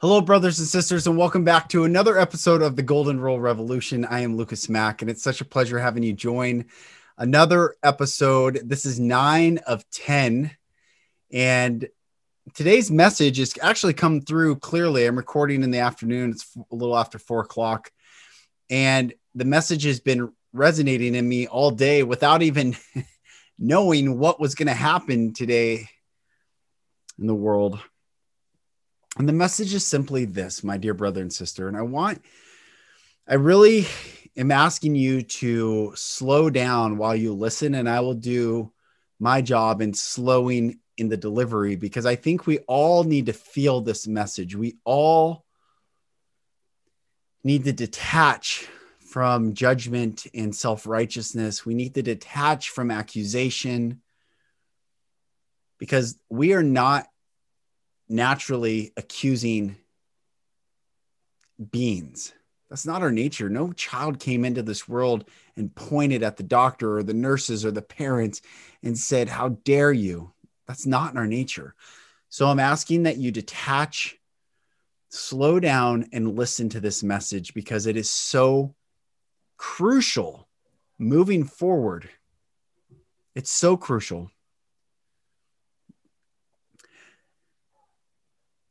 Hello, brothers and sisters, and welcome back to another episode of the Golden Rule Revolution. I am Lucas Mack, and it's such a pleasure having you join another episode. This is nine of 10. And today's message is actually come through clearly. I'm recording in the afternoon, it's a little after four o'clock. And the message has been resonating in me all day without even knowing what was going to happen today in the world. And the message is simply this, my dear brother and sister. And I want, I really am asking you to slow down while you listen, and I will do my job in slowing in the delivery because I think we all need to feel this message. We all need to detach from judgment and self righteousness. We need to detach from accusation because we are not naturally accusing beings. That's not our nature. No child came into this world and pointed at the doctor or the nurses or the parents and said, How dare you? That's not in our nature. So I'm asking that you detach, slow down, and listen to this message because it is so crucial moving forward. It's so crucial.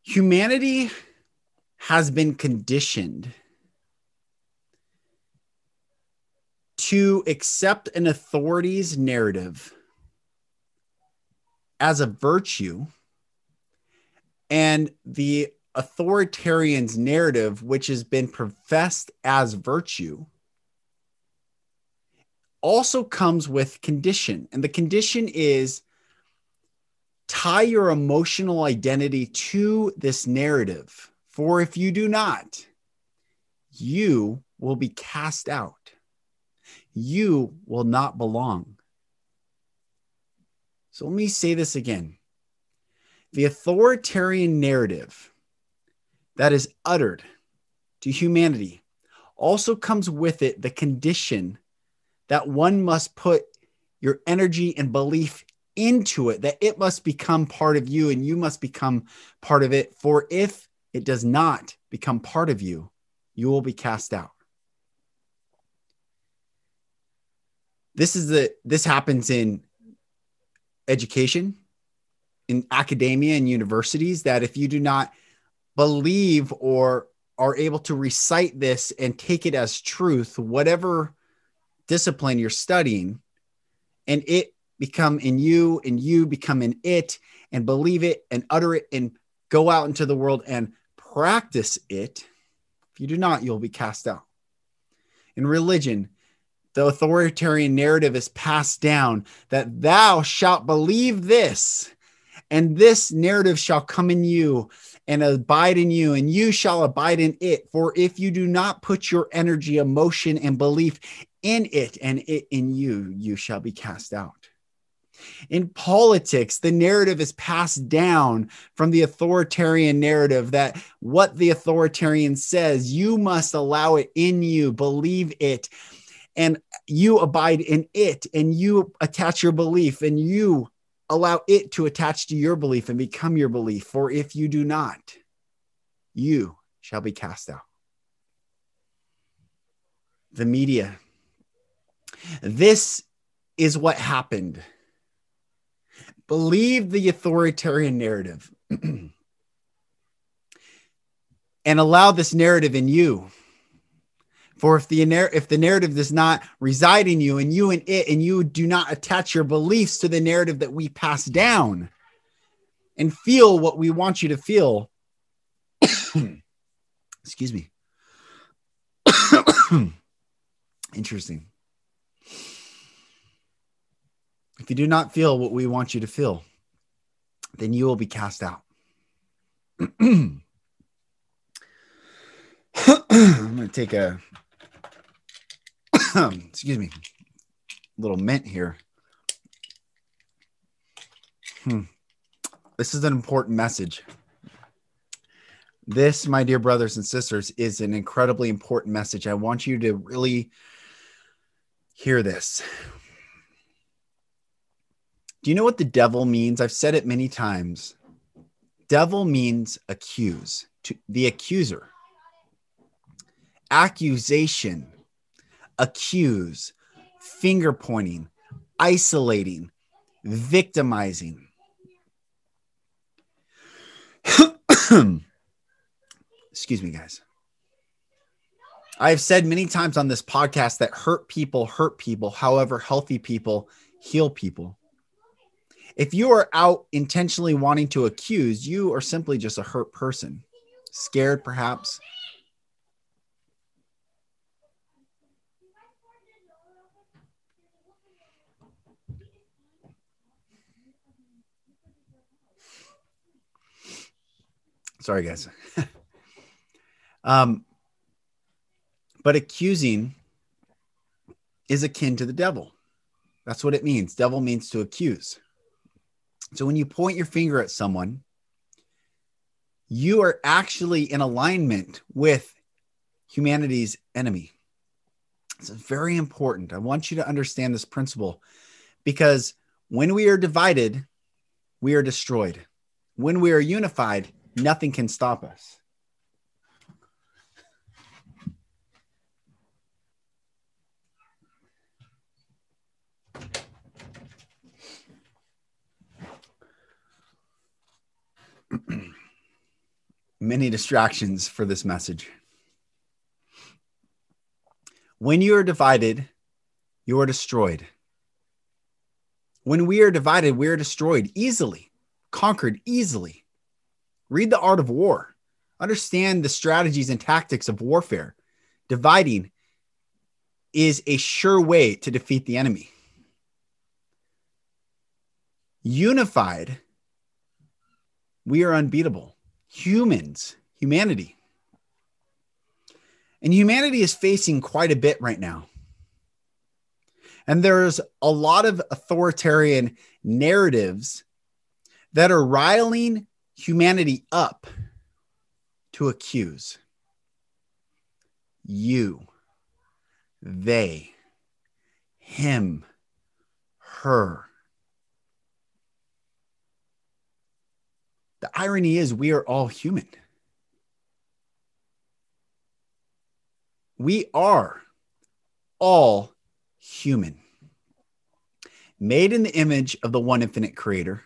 Humanity has been conditioned to accept an authority's narrative as a virtue and the authoritarian's narrative which has been professed as virtue also comes with condition. And the condition is tie your emotional identity to this narrative. For if you do not, you will be cast out. You will not belong. So let me say this again. The authoritarian narrative that is uttered to humanity also comes with it the condition that one must put your energy and belief into it, that it must become part of you and you must become part of it. For if it does not become part of you, you will be cast out. This is the this happens in education, in academia and universities that if you do not believe or are able to recite this and take it as truth, whatever discipline you're studying, and it become in you and you become in it and believe it and utter it and go out into the world and practice it. If you do not, you'll be cast out. In religion, the authoritarian narrative is passed down that thou shalt believe this, and this narrative shall come in you and abide in you, and you shall abide in it. For if you do not put your energy, emotion, and belief in it and it in you, you shall be cast out. In politics, the narrative is passed down from the authoritarian narrative that what the authoritarian says, you must allow it in you, believe it, and you abide in it, and you attach your belief, and you allow it to attach to your belief and become your belief. For if you do not, you shall be cast out. The media. This is what happened believe the authoritarian narrative and allow this narrative in you. For if the if the narrative does not reside in you and you and it, and you do not attach your beliefs to the narrative that we pass down and feel what we want you to feel, excuse me. Interesting. If you do not feel what we want you to feel, then you will be cast out. I'm going to take a, excuse me, little mint here. Hmm. This is an important message. This, my dear brothers and sisters, is an incredibly important message. I want you to really hear this. Do you know what the devil means? I've said it many times. Devil means accuse, to the accuser. Accusation, accuse, finger pointing, isolating, victimizing. Excuse me, guys. I've said many times on this podcast that hurt people hurt people. However, healthy people heal people. If you are out intentionally wanting to accuse, you are simply just a hurt person, scared perhaps. Sorry, guys. Um, but accusing is akin to the devil. That's what it means. Devil means to accuse. So when you point your finger at someone, you are actually in alignment with humanity's enemy. It's very important. I want you to understand this principle because when we are divided, we are destroyed. When we are unified, nothing can stop us. many distractions for this message. When you are divided, you are destroyed. When we are divided, we are destroyed easily, conquered easily. Read the art of war, understand the strategies and tactics of warfare. Dividing is a sure way to defeat the enemy. Unified, we are unbeatable humans, humanity. And humanity is facing quite a bit right now. And there's a lot of authoritarian narratives that are riling humanity up to accuse you, they, him, her. The irony is, we are all human. We are all human, made in the image of the one infinite creator,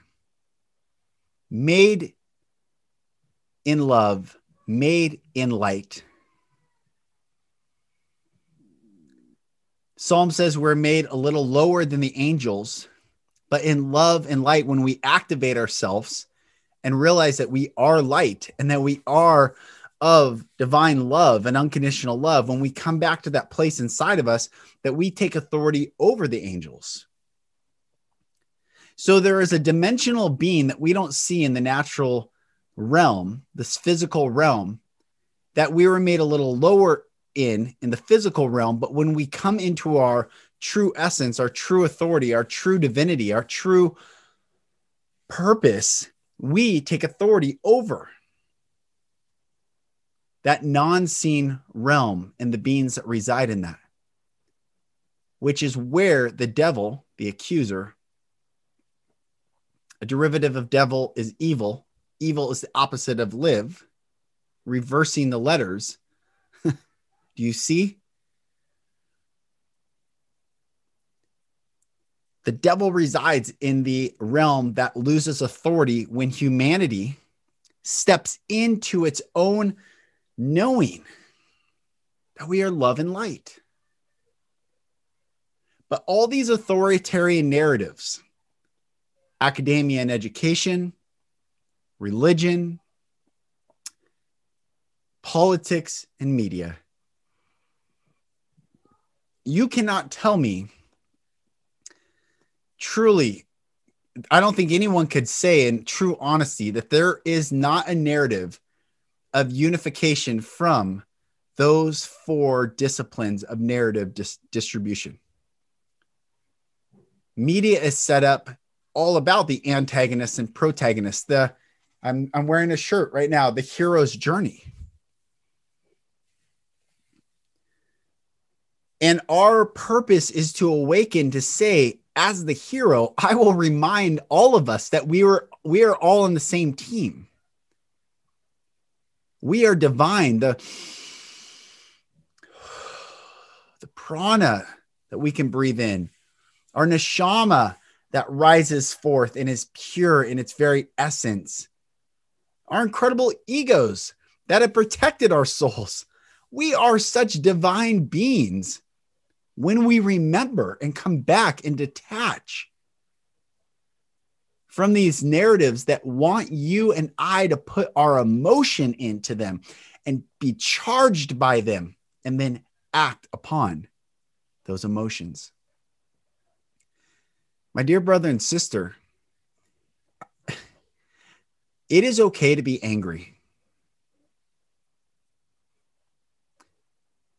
made in love, made in light. Psalm says we're made a little lower than the angels, but in love and light, when we activate ourselves, and realize that we are light and that we are of divine love and unconditional love when we come back to that place inside of us that we take authority over the angels. So there is a dimensional being that we don't see in the natural realm, this physical realm, that we were made a little lower in in the physical realm, but when we come into our true essence, our true authority, our true divinity, our true purpose, we take authority over that non seen realm and the beings that reside in that, which is where the devil, the accuser, a derivative of devil is evil. Evil is the opposite of live, reversing the letters. Do you see? The devil resides in the realm that loses authority when humanity steps into its own knowing that we are love and light. But all these authoritarian narratives, academia and education, religion, politics, and media, you cannot tell me truly I don't think anyone could say in true honesty that there is not a narrative of unification from those four disciplines of narrative dis- distribution. Media is set up all about the antagonists and protagonists. The I'm I'm wearing a shirt right now, the hero's journey. And our purpose is to awaken to say, as the hero, I will remind all of us that we were we are all on the same team. We are divine. The the prana that we can breathe in, our neshama that rises forth and is pure in its very essence, our incredible egos that have protected our souls. We are such divine beings when we remember and come back and detach from these narratives that want you and I to put our emotion into them and be charged by them and then act upon those emotions. My dear brother and sister, it is okay to be angry.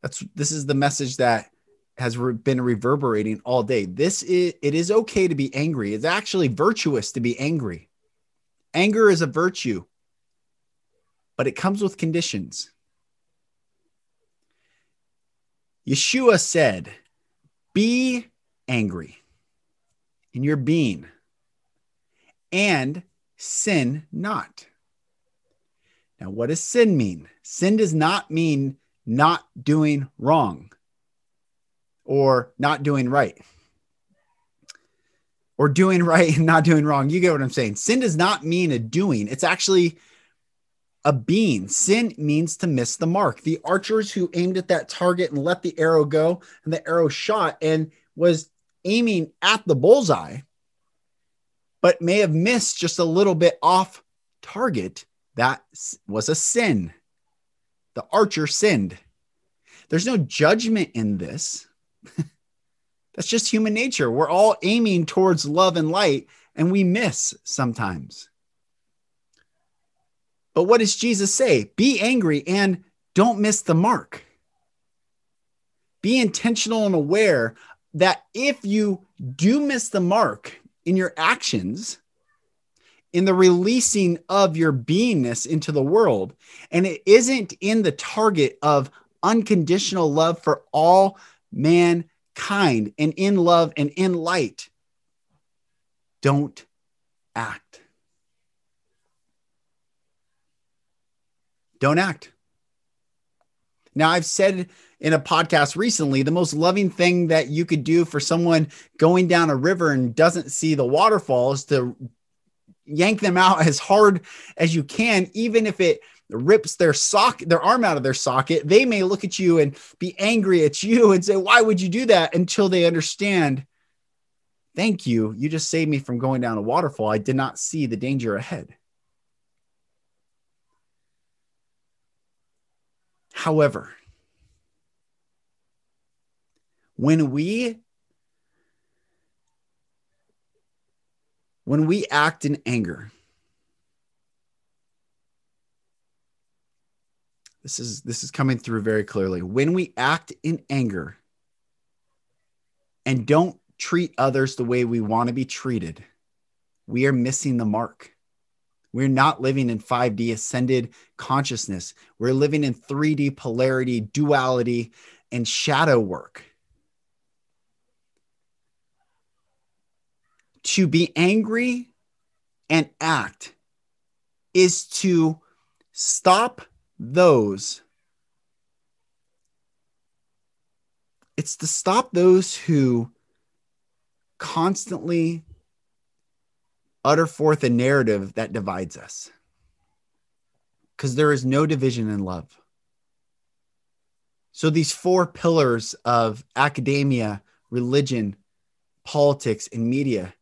That's this is the message that has re- been reverberating all day. This is it is okay to be angry. It's actually virtuous to be angry. Anger is a virtue, but it comes with conditions. Yeshua said, Be angry in your being and sin not. Now, what does sin mean? Sin does not mean not doing wrong or not doing right or doing right and not doing wrong. You get what I'm saying? Sin does not mean a doing, it's actually a being. Sin means to miss the mark. The archers who aimed at that target and let the arrow go, and the arrow shot and was aiming at the bullseye, but may have missed just a little bit off target. That was a sin. The archer sinned. There's no judgment in this. That's just human nature. We're all aiming towards love and light, and we miss sometimes. But what does Jesus say? Be angry and don't miss the mark. Be intentional and aware that if you do miss the mark in your actions, in the releasing of your beingness into the world, and it isn't in the target of unconditional love for all mankind and in love and in light, don't act. Don't act. Now, I've said in a podcast recently the most loving thing that you could do for someone going down a river and doesn't see the waterfall is to yank them out as hard as you can, even if it rips their sock their arm out of their socket. They may look at you and be angry at you and say why would you do that? until they understand thank you. You just saved me from going down a waterfall. I did not see the danger ahead. However when we when we act in anger this is this is coming through very clearly. When we act in anger and don't treat others the way we want to be treated we are missing the mark. We're not living in 5d ascended consciousness. We're living in 3d polarity duality and shadow work. To be angry and act is to stop those. It's to stop those who constantly utter forth a narrative that divides us. Because there is no division in love. So, these four pillars of academia, religion, politics, and media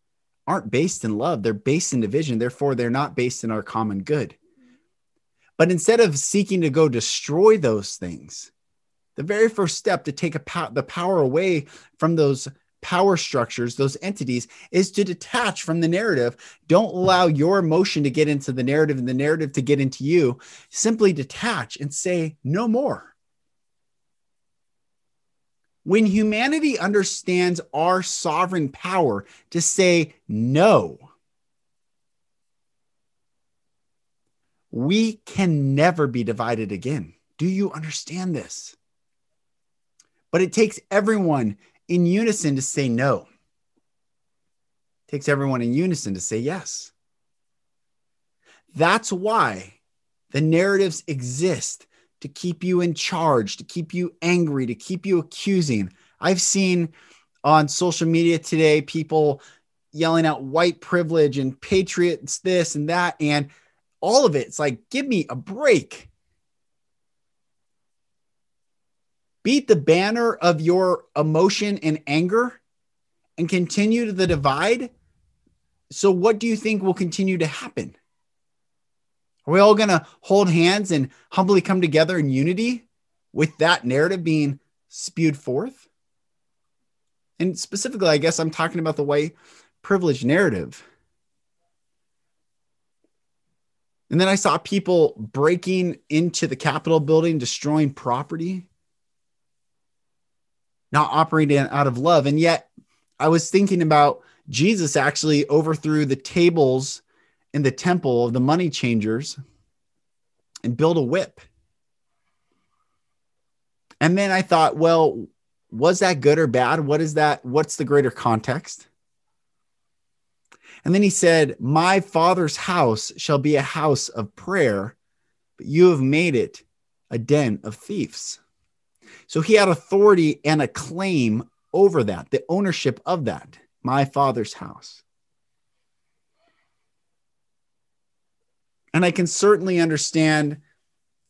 aren't based in love. They're based in division. Therefore, they're not based in our common good. But instead of seeking to go destroy those things, the very first step to take po- the power away from those power structures, those entities, is to detach from the narrative. Don't allow your emotion to get into the narrative and the narrative to get into you. Simply detach and say, no more. When humanity understands our sovereign power to say no, we can never be divided again. Do you understand this? But it takes everyone in unison to say no. It takes everyone in unison to say yes. That's why the narratives exist to keep you in charge, to keep you angry, to keep you accusing. I've seen on social media today people yelling out white privilege and patriots this and that and all of it. It's like, give me a break. beat the banner of your emotion and anger and continue to the divide. So, what do you think will continue to happen? Are we all going to hold hands and humbly come together in unity with that narrative being spewed forth? And specifically, I guess I'm talking about the white privilege narrative. And then I saw people breaking into the Capitol building, destroying property not operating out of love. And yet, I was thinking about Jesus actually overthrew the tables in the temple of the money changers and built a whip. And then I thought, well, was that good or bad? What is that? What's the greater context? And then he said, My father's house shall be a house of prayer, but you have made it a den of thieves. So he had authority and a claim over that, the ownership of that, my father's house. And I can certainly understand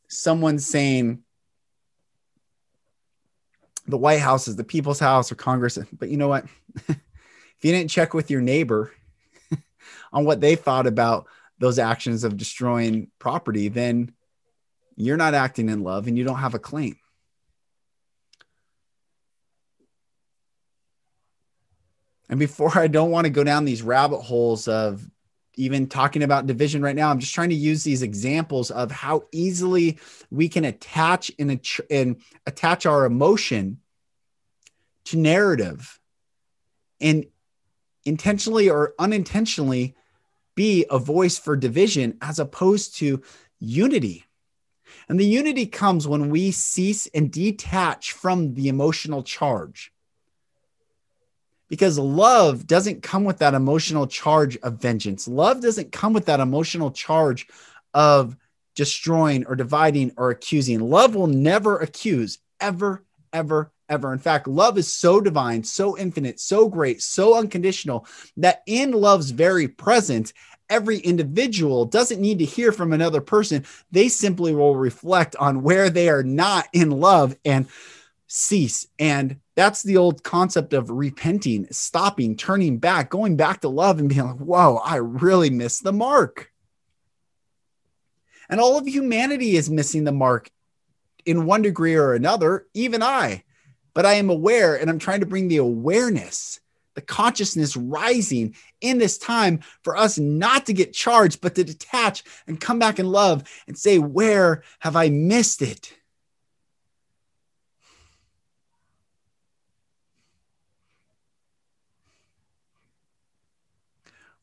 someone saying the White House is the people's house or Congress. But you know what? if you didn't check with your neighbor on what they thought about those actions of destroying property, then you're not acting in love and you don't have a claim. And before I don't want to go down these rabbit holes of even talking about division right now, I'm just trying to use these examples of how easily we can attach and, and attach our emotion to narrative and intentionally or unintentionally be a voice for division as opposed to unity. And the unity comes when we cease and detach from the emotional charge because love doesn't come with that emotional charge of vengeance. Love doesn't come with that emotional charge of destroying or dividing or accusing. Love will never accuse, ever, ever, ever. In fact, love is so divine, so infinite, so great, so unconditional that in love's very presence, every individual doesn't need to hear from another person. They simply will reflect on where they are not in love and cease and that's the old concept of repenting, stopping, turning back, going back to love and being like, whoa, I really missed the mark. And all of humanity is missing the mark in one degree or another, even I. But I am aware and I'm trying to bring the awareness, the consciousness rising in this time for us not to get charged, but to detach and come back in love and say, Where have I missed it?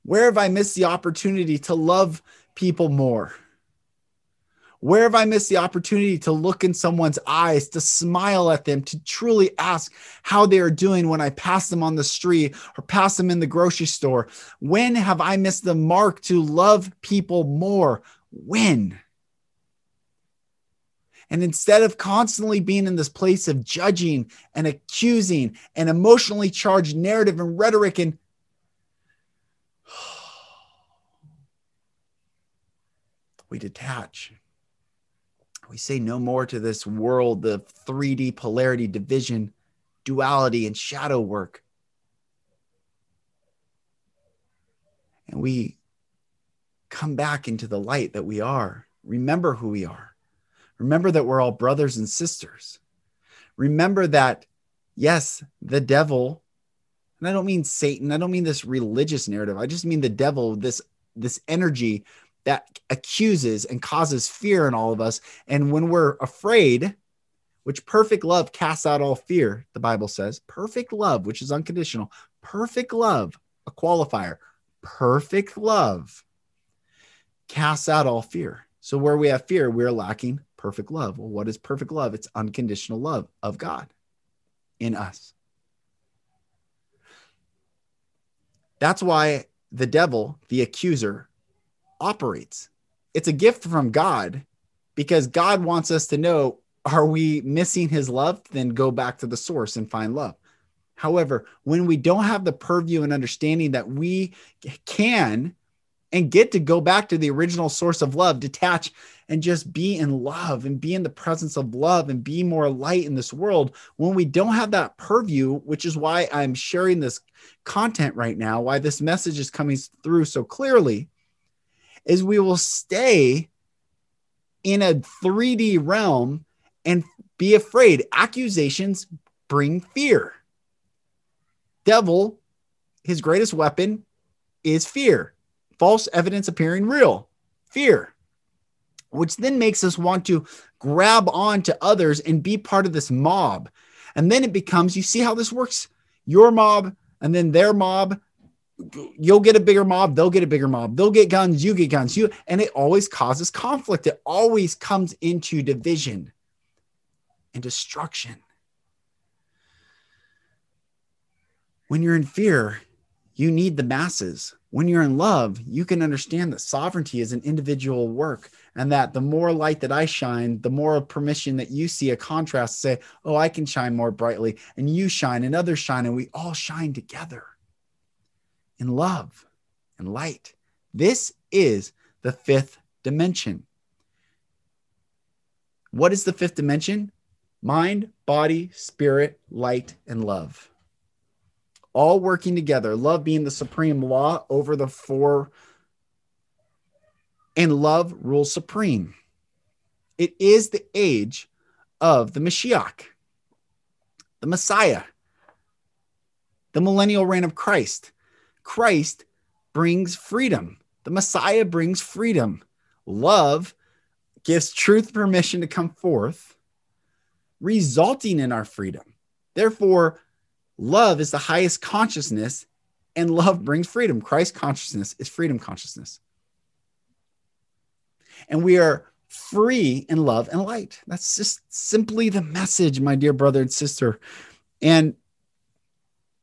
Where have I missed the opportunity to love people more? Where have I missed the opportunity to look in someone's eyes, to smile at them, to truly ask how they are doing when I pass them on the street or pass them in the grocery store? When have I missed the mark to love people more? When? And instead of constantly being in this place of judging and accusing and emotionally charged narrative and rhetoric and we detach. We say no more to this world, the 3D polarity, division, duality, and shadow work. And we come back into the light that we are. Remember who we are. Remember that we're all brothers and sisters. Remember that, yes, the devil And I don't mean Satan. I don't mean this religious narrative. I just mean the devil, this this energy that accuses and causes fear in all of us. And when we're afraid, which perfect love casts out all fear, the Bible says, perfect love, which is unconditional, perfect love, a qualifier, perfect love casts out all fear. So where we have fear, we're lacking perfect love. Well, what is perfect love? It's unconditional love of God in us. That's why the devil, the accuser, operates. It's a gift from God because God wants us to know are we missing his love? Then go back to the source and find love. However, when we don't have the purview and understanding that we can and get to go back to the original source of love, detach and just be in love and be in the presence of love and be more light in this world. When we don't have that purview, which is why I'm sharing this content right now, why this message is coming through so clearly, is we will stay in a 3D realm and be afraid. Accusations bring fear. Devil, his greatest weapon is fear false evidence appearing real, fear, which then makes us want to grab on to others and be part of this mob. And then it becomes, you see how this works? Your mob and then their mob. You'll get a bigger mob, they'll get a bigger mob. They'll get guns, you get guns. You and it always causes conflict. It always comes into division and destruction. When you're in fear, you need the masses when you're in love, you can understand that sovereignty is an individual work and that the more light that I shine, the more permission that you see a contrast say, Oh, I can shine more brightly, and you shine, and others shine, and we all shine together in love and light. This is the fifth dimension. What is the fifth dimension? Mind, body, spirit, light, and love all working together, love being the supreme law over the four, and love rules supreme. It is the age of the Mashiach, the Messiah, the millennial reign of Christ. Christ brings freedom. The Messiah brings freedom. Love gives truth permission to come forth, resulting in our freedom. Therefore, Love is the highest consciousness, and love brings freedom. Christ consciousness is freedom consciousness. And we are free in love and light. That's just simply the message, my dear brother and sister. And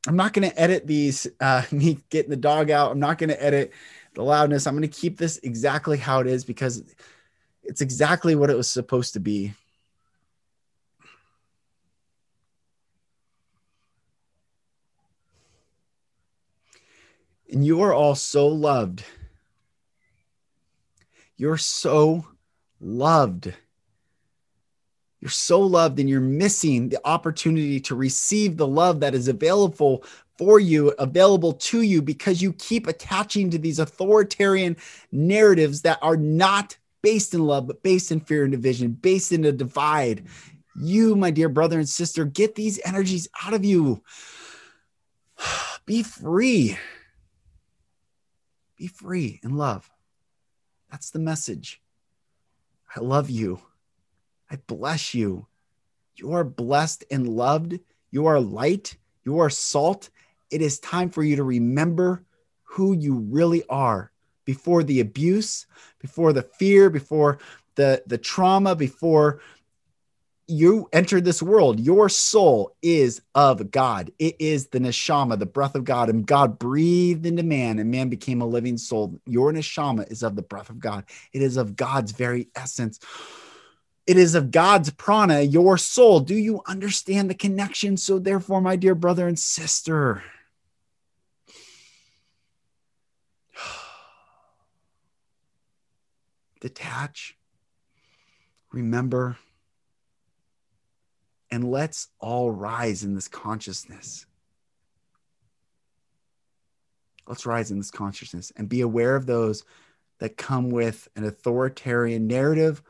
I'm not going to edit these, uh, me getting the dog out. I'm not going to edit the loudness. I'm going to keep this exactly how it is because it's exactly what it was supposed to be. And you are all so loved. You're so loved. You're so loved, and you're missing the opportunity to receive the love that is available for you, available to you, because you keep attaching to these authoritarian narratives that are not based in love, but based in fear and division, based in a divide. You, my dear brother and sister, get these energies out of you. Be free. Be free in love. That's the message. I love you. I bless you. You are blessed and loved. You are light. You are salt. It is time for you to remember who you really are before the abuse, before the fear, before the, the trauma, before you entered this world, your soul is of God. It is the neshama, the breath of God. And God breathed into man, and man became a living soul. Your neshama is of the breath of God. It is of God's very essence. It is of God's prana, your soul. Do you understand the connection? So, therefore, my dear brother and sister, detach, remember and let's all rise in this consciousness. Let's rise in this consciousness and be aware of those that come with an authoritarian narrative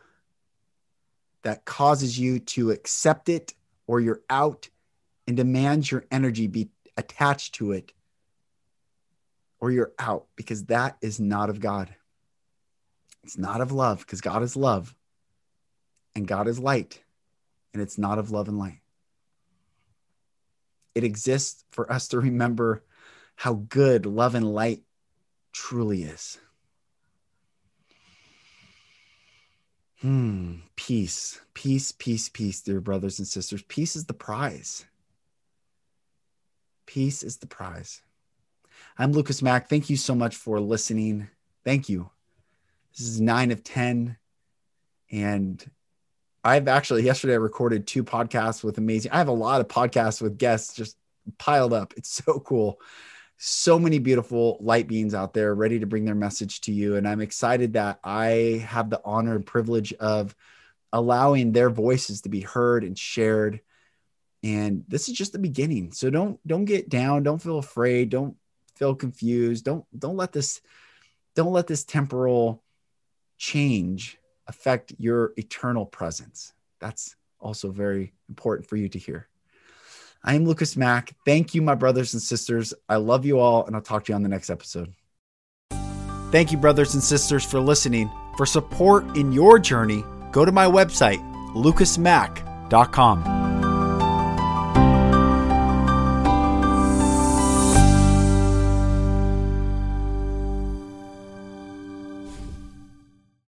that causes you to accept it or you're out and demands your energy be attached to it or you're out because that is not of God. It's not of love because God is love and God is light and it's not of love and light. It exists for us to remember how good love and light truly is. Hmm, peace, peace, peace, peace, dear brothers and sisters. Peace is the prize. Peace is the prize. I'm Lucas Mack. Thank you so much for listening. Thank you. This is nine of 10. And I've actually, yesterday, I recorded two podcasts with amazing. I have a lot of podcasts with guests just piled up. It's so cool. So many beautiful light beings out there ready to bring their message to you. And I'm excited that I have the honor and privilege of allowing their voices to be heard and shared. And this is just the beginning. So don't don't get down. Don't feel afraid. Don't feel confused. Don't don't let this don't let this temporal change affect your eternal presence. That's also very important for you to hear. I am Lucas Mack. Thank you, my brothers and sisters. I love you all, and I'll talk to you on the next episode. Thank you, brothers and sisters, for listening. For support in your journey, go to my website, lucasmack.com.